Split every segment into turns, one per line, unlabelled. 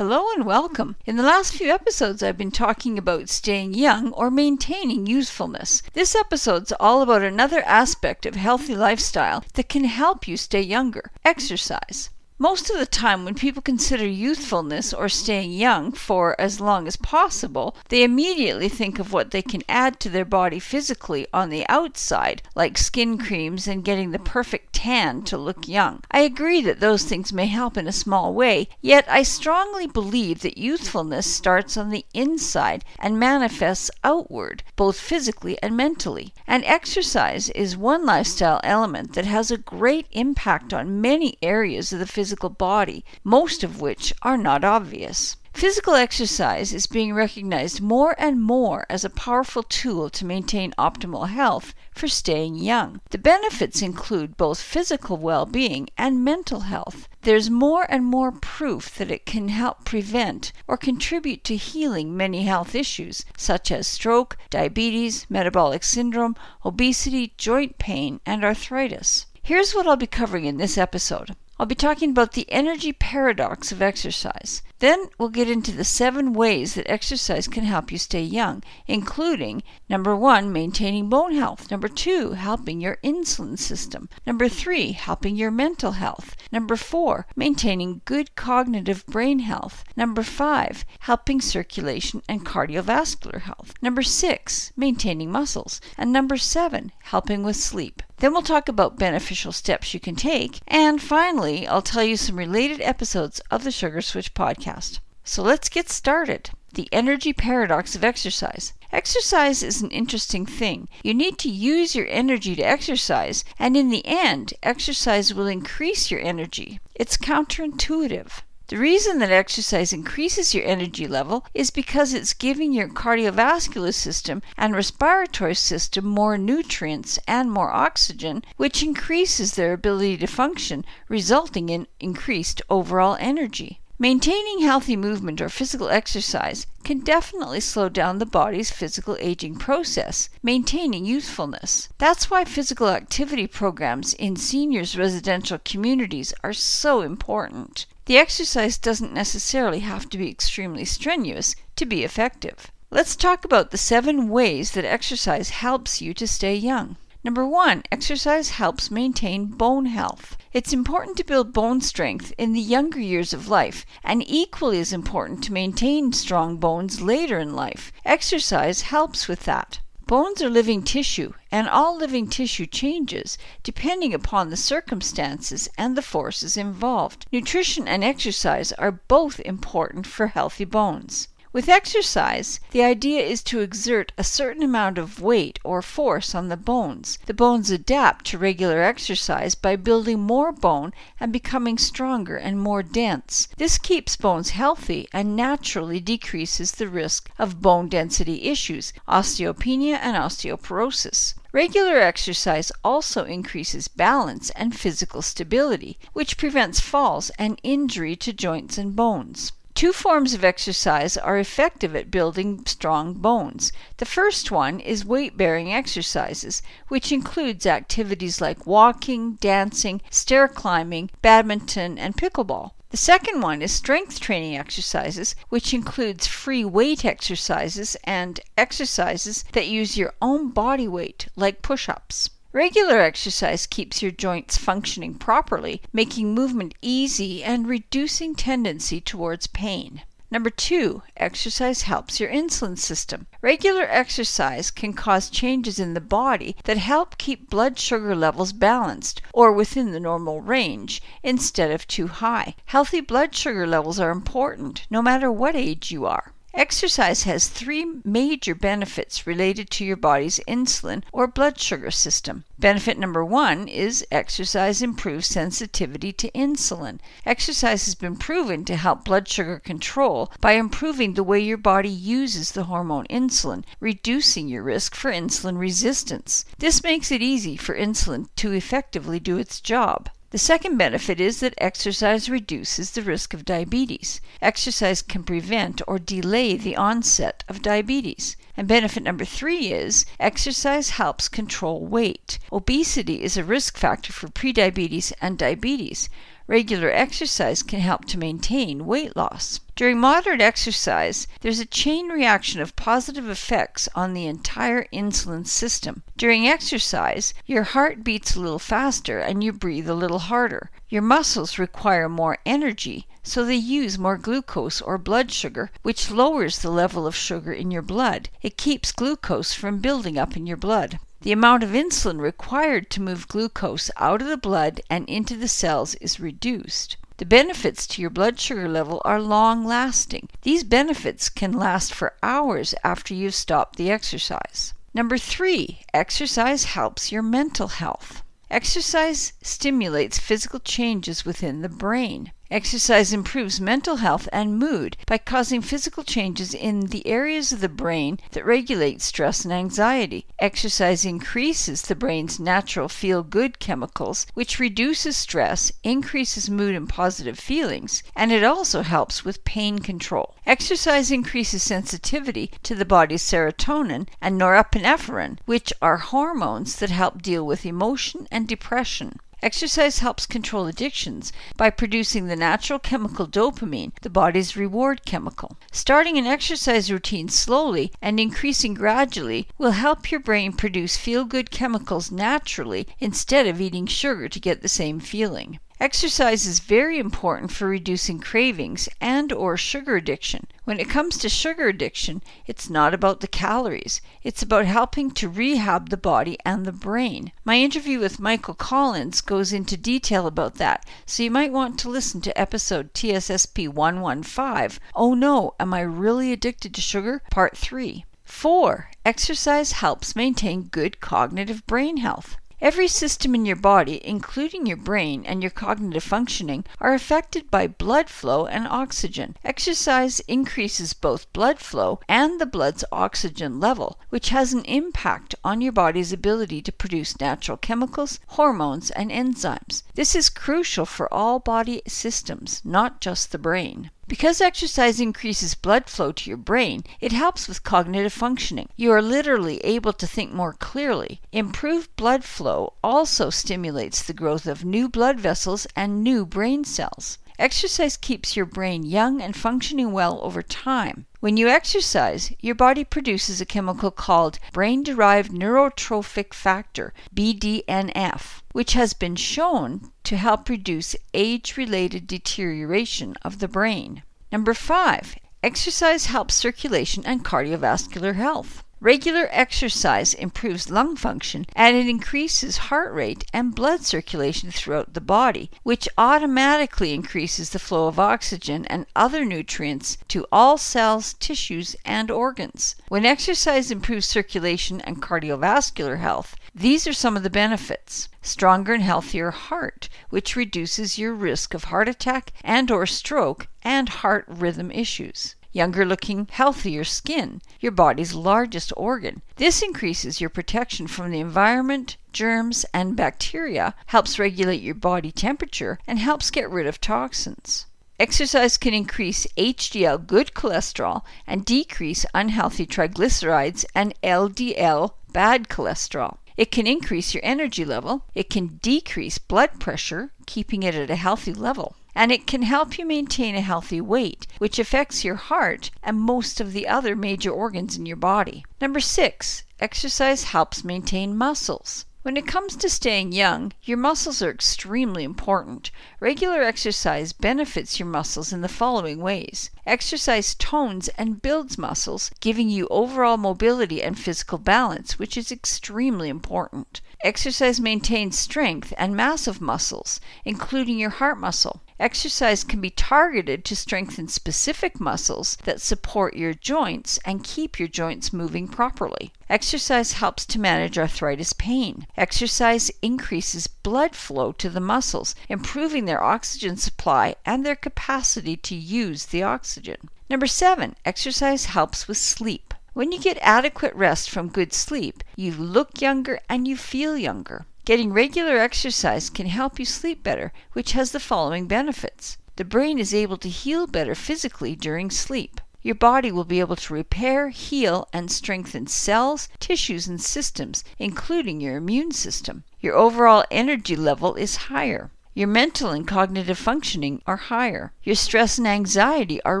Hello and welcome. In the last few episodes, I've been talking about staying young or maintaining usefulness. This episode's all about another aspect of healthy lifestyle that can help you stay younger exercise. Most of the time, when people consider youthfulness or staying young for as long as possible, they immediately think of what they can add to their body physically on the outside, like skin creams and getting the perfect tan to look young. I agree that those things may help in a small way, yet I strongly believe that youthfulness starts on the inside and manifests outward, both physically and mentally. And exercise is one lifestyle element that has a great impact on many areas of the physical physical body, most of which are not obvious. Physical exercise is being recognized more and more as a powerful tool to maintain optimal health for staying young. The benefits include both physical well being and mental health. There's more and more proof that it can help prevent or contribute to healing many health issues such as stroke, diabetes, metabolic syndrome, obesity, joint pain, and arthritis. Here's what I'll be covering in this episode. I'll be talking about the energy paradox of exercise. Then we'll get into the seven ways that exercise can help you stay young, including number one, maintaining bone health, number two, helping your insulin system, number three, helping your mental health, number four, maintaining good cognitive brain health, number five, helping circulation and cardiovascular health, number six, maintaining muscles, and number seven, helping with sleep. Then we'll talk about beneficial steps you can take, and finally, I'll tell you some related episodes of the Sugar Switch podcast. So let's get started. The energy paradox of exercise. Exercise is an interesting thing. You need to use your energy to exercise, and in the end, exercise will increase your energy. It's counterintuitive. The reason that exercise increases your energy level is because it's giving your cardiovascular system and respiratory system more nutrients and more oxygen, which increases their ability to function, resulting in increased overall energy. Maintaining healthy movement or physical exercise can definitely slow down the body's physical aging process, maintaining youthfulness. That's why physical activity programs in seniors' residential communities are so important. The exercise doesn't necessarily have to be extremely strenuous to be effective. Let's talk about the seven ways that exercise helps you to stay young. Number one, exercise helps maintain bone health. It's important to build bone strength in the younger years of life, and equally as important to maintain strong bones later in life. Exercise helps with that. Bones are living tissue, and all living tissue changes depending upon the circumstances and the forces involved. Nutrition and exercise are both important for healthy bones. With exercise, the idea is to exert a certain amount of weight or force on the bones. The bones adapt to regular exercise by building more bone and becoming stronger and more dense. This keeps bones healthy and naturally decreases the risk of bone density issues, osteopenia and osteoporosis. Regular exercise also increases balance and physical stability, which prevents falls and injury to joints and bones. Two forms of exercise are effective at building strong bones. The first one is weight bearing exercises, which includes activities like walking, dancing, stair climbing, badminton, and pickleball. The second one is strength training exercises, which includes free weight exercises and exercises that use your own body weight, like push ups. Regular exercise keeps your joints functioning properly, making movement easy and reducing tendency towards pain. Number two, exercise helps your insulin system. Regular exercise can cause changes in the body that help keep blood sugar levels balanced or within the normal range instead of too high. Healthy blood sugar levels are important no matter what age you are. Exercise has three major benefits related to your body's insulin or blood sugar system. Benefit number one is exercise improves sensitivity to insulin. Exercise has been proven to help blood sugar control by improving the way your body uses the hormone insulin, reducing your risk for insulin resistance. This makes it easy for insulin to effectively do its job. The second benefit is that exercise reduces the risk of diabetes. Exercise can prevent or delay the onset of diabetes. And benefit number three is exercise helps control weight. Obesity is a risk factor for prediabetes and diabetes. Regular exercise can help to maintain weight loss. During moderate exercise, there's a chain reaction of positive effects on the entire insulin system. During exercise, your heart beats a little faster and you breathe a little harder. Your muscles require more energy, so they use more glucose or blood sugar, which lowers the level of sugar in your blood. It keeps glucose from building up in your blood. The amount of insulin required to move glucose out of the blood and into the cells is reduced. The benefits to your blood sugar level are long lasting. These benefits can last for hours after you've stopped the exercise. Number three, exercise helps your mental health. Exercise stimulates physical changes within the brain. Exercise improves mental health and mood by causing physical changes in the areas of the brain that regulate stress and anxiety. Exercise increases the brain's natural feel good chemicals, which reduces stress, increases mood and positive feelings, and it also helps with pain control. Exercise increases sensitivity to the body's serotonin and norepinephrine, which are hormones that help deal with emotion and depression. Exercise helps control addictions by producing the natural chemical dopamine, the body's reward chemical. Starting an exercise routine slowly and increasing gradually will help your brain produce feel good chemicals naturally instead of eating sugar to get the same feeling. Exercise is very important for reducing cravings and or sugar addiction. When it comes to sugar addiction, it's not about the calories. It's about helping to rehab the body and the brain. My interview with Michael Collins goes into detail about that, so you might want to listen to episode TSSP 115. Oh no, am I really addicted to sugar? Part 3. 4. Exercise helps maintain good cognitive brain health. Every system in your body, including your brain and your cognitive functioning, are affected by blood flow and oxygen. Exercise increases both blood flow and the blood's oxygen level, which has an impact on your body's ability to produce natural chemicals, hormones, and enzymes. This is crucial for all body systems, not just the brain. Because exercise increases blood flow to your brain, it helps with cognitive functioning. You are literally able to think more clearly. Improved blood flow also stimulates the growth of new blood vessels and new brain cells. Exercise keeps your brain young and functioning well over time. When you exercise, your body produces a chemical called brain derived neurotrophic factor, BDNF, which has been shown to help reduce age related deterioration of the brain. Number five, exercise helps circulation and cardiovascular health. Regular exercise improves lung function and it increases heart rate and blood circulation throughout the body, which automatically increases the flow of oxygen and other nutrients to all cells, tissues, and organs. When exercise improves circulation and cardiovascular health, these are some of the benefits. Stronger and healthier heart, which reduces your risk of heart attack and or stroke and heart rhythm issues younger looking, healthier skin, your body's largest organ. This increases your protection from the environment, germs, and bacteria, helps regulate your body temperature, and helps get rid of toxins. Exercise can increase HDL good cholesterol and decrease unhealthy triglycerides and LDL bad cholesterol. It can increase your energy level. It can decrease blood pressure, keeping it at a healthy level and it can help you maintain a healthy weight, which affects your heart and most of the other major organs in your body. Number six, exercise helps maintain muscles. When it comes to staying young, your muscles are extremely important. Regular exercise benefits your muscles in the following ways exercise tones and builds muscles, giving you overall mobility and physical balance, which is extremely important. Exercise maintains strength and mass of muscles, including your heart muscle. Exercise can be targeted to strengthen specific muscles that support your joints and keep your joints moving properly. Exercise helps to manage arthritis pain. Exercise increases blood flow to the muscles, improving their oxygen supply and their capacity to use the oxygen. Number seven, exercise helps with sleep. When you get adequate rest from good sleep, you look younger and you feel younger. Getting regular exercise can help you sleep better, which has the following benefits. The brain is able to heal better physically during sleep. Your body will be able to repair, heal, and strengthen cells, tissues, and systems, including your immune system. Your overall energy level is higher. Your mental and cognitive functioning are higher. Your stress and anxiety are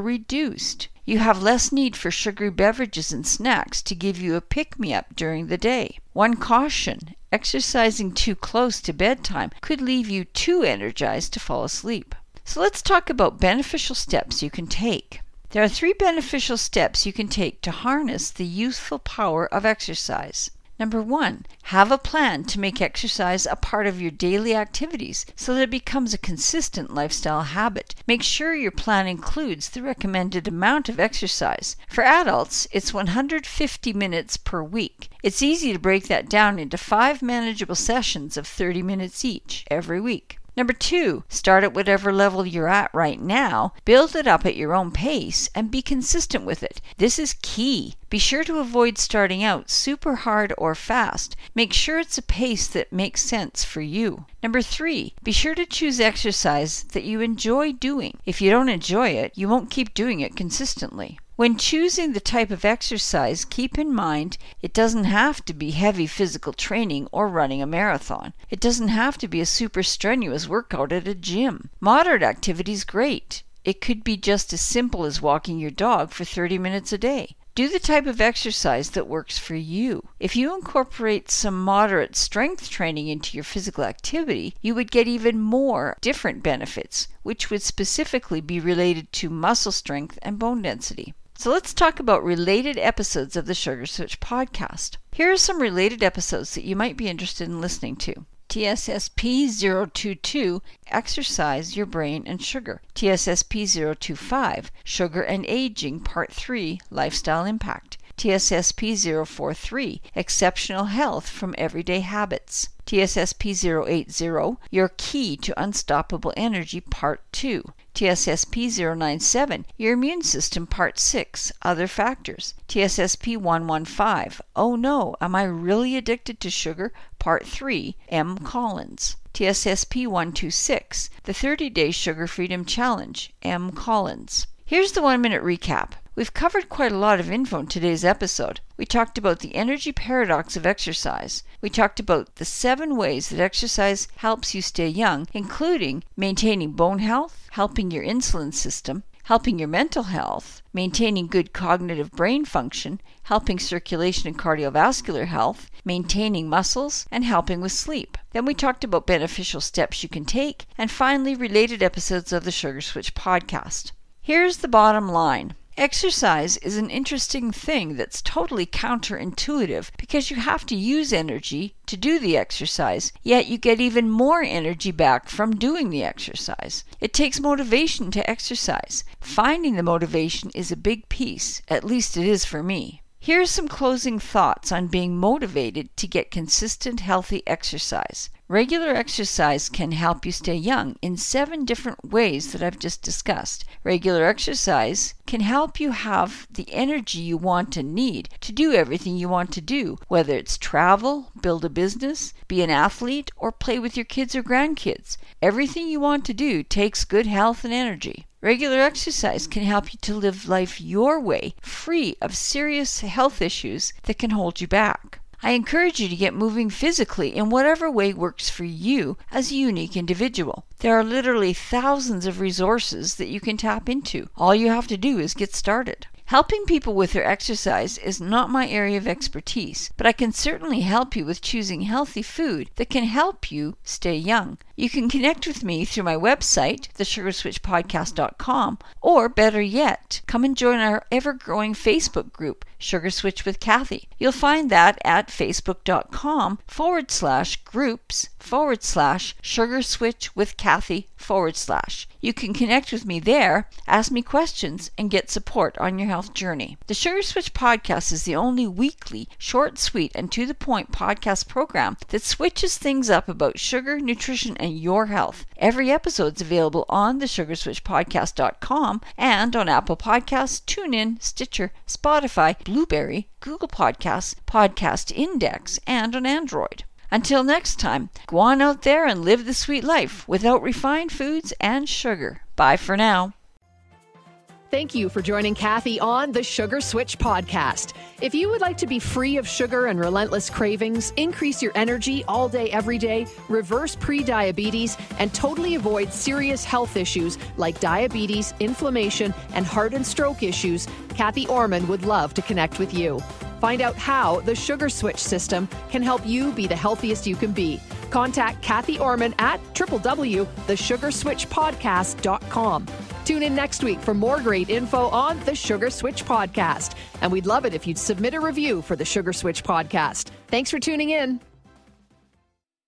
reduced. You have less need for sugary beverages and snacks to give you a pick me up during the day. One caution exercising too close to bedtime could leave you too energized to fall asleep. So let's talk about beneficial steps you can take. There are three beneficial steps you can take to harness the useful power of exercise. Number one, have a plan to make exercise a part of your daily activities so that it becomes a consistent lifestyle habit. Make sure your plan includes the recommended amount of exercise. For adults, it's 150 minutes per week. It's easy to break that down into five manageable sessions of 30 minutes each every week. Number two, start at whatever level you're at right now, build it up at your own pace, and be consistent with it. This is key. Be sure to avoid starting out super hard or fast. Make sure it's a pace that makes sense for you. Number three, be sure to choose exercise that you enjoy doing. If you don't enjoy it, you won't keep doing it consistently. When choosing the type of exercise, keep in mind it doesn't have to be heavy physical training or running a marathon. It doesn't have to be a super strenuous workout at a gym. Moderate activity is great. It could be just as simple as walking your dog for 30 minutes a day. Do the type of exercise that works for you. If you incorporate some moderate strength training into your physical activity, you would get even more different benefits, which would specifically be related to muscle strength and bone density. So let's talk about related episodes of the Sugar Switch podcast. Here are some related episodes that you might be interested in listening to. TSSP 022 Exercise Your Brain and Sugar. TSSP 025 Sugar and Aging Part 3 Lifestyle Impact. TSSP 043 Exceptional Health from Everyday Habits. TSSP 080 Your Key to Unstoppable Energy Part 2. TSSP 097 Your Immune System Part 6 Other Factors. TSSP 115 Oh no, am I really addicted to sugar? Part 3 M. Collins. TSSP 126 The 30 Day Sugar Freedom Challenge M. Collins. Here's the one minute recap. We've covered quite a lot of info in today's episode. We talked about the energy paradox of exercise. We talked about the seven ways that exercise helps you stay young, including maintaining bone health, helping your insulin system, helping your mental health, maintaining good cognitive brain function, helping circulation and cardiovascular health, maintaining muscles, and helping with sleep. Then we talked about beneficial steps you can take, and finally, related episodes of the Sugar Switch podcast. Here's the bottom line Exercise is an interesting thing that's totally counterintuitive because you have to use energy to do the exercise, yet you get even more energy back from doing the exercise. It takes motivation to exercise. Finding the motivation is a big piece, at least it is for me. Here are some closing thoughts on being motivated to get consistent, healthy exercise. Regular exercise can help you stay young in seven different ways that I've just discussed. Regular exercise can help you have the energy you want and need to do everything you want to do, whether it's travel, build a business, be an athlete, or play with your kids or grandkids. Everything you want to do takes good health and energy. Regular exercise can help you to live life your way, free of serious health issues that can hold you back. I encourage you to get moving physically in whatever way works for you as a unique individual. There are literally thousands of resources that you can tap into. All you have to do is get started. Helping people with their exercise is not my area of expertise, but I can certainly help you with choosing healthy food that can help you stay young. You can connect with me through my website, thesugarswitchpodcast.com, or better yet, come and join our ever growing Facebook group, Sugar Switch with Cathy. You'll find that at facebook.com forward slash groups forward slash sugar switch with Cathy forward slash. You can connect with me there, ask me questions, and get support on your health journey. The Sugar Switch podcast is the only weekly, short, sweet, and to the point podcast program that switches things up about sugar, nutrition, and your health. Every episode is available on thesugarswitchpodcast.com and on Apple Podcasts, TuneIn, Stitcher, Spotify, Blubrry, Google Podcasts, Podcast Index, and on Android. Until next time, go on out there and live the sweet life without refined foods and sugar. Bye for now.
Thank you for joining Cathy on the Sugar Switch podcast. If you would like to be free of sugar and relentless cravings, increase your energy all day, every day, reverse pre-diabetes, and totally avoid serious health issues like diabetes, inflammation, and heart and stroke issues, Cathy Ormon would love to connect with you. Find out how the Sugar Switch system can help you be the healthiest you can be. Contact Cathy Ormon at www.thesugarswitchpodcast.com. Tune in next week for more great info on the Sugar Switch Podcast. And we'd love it if you'd submit a review for the Sugar Switch Podcast. Thanks for tuning in.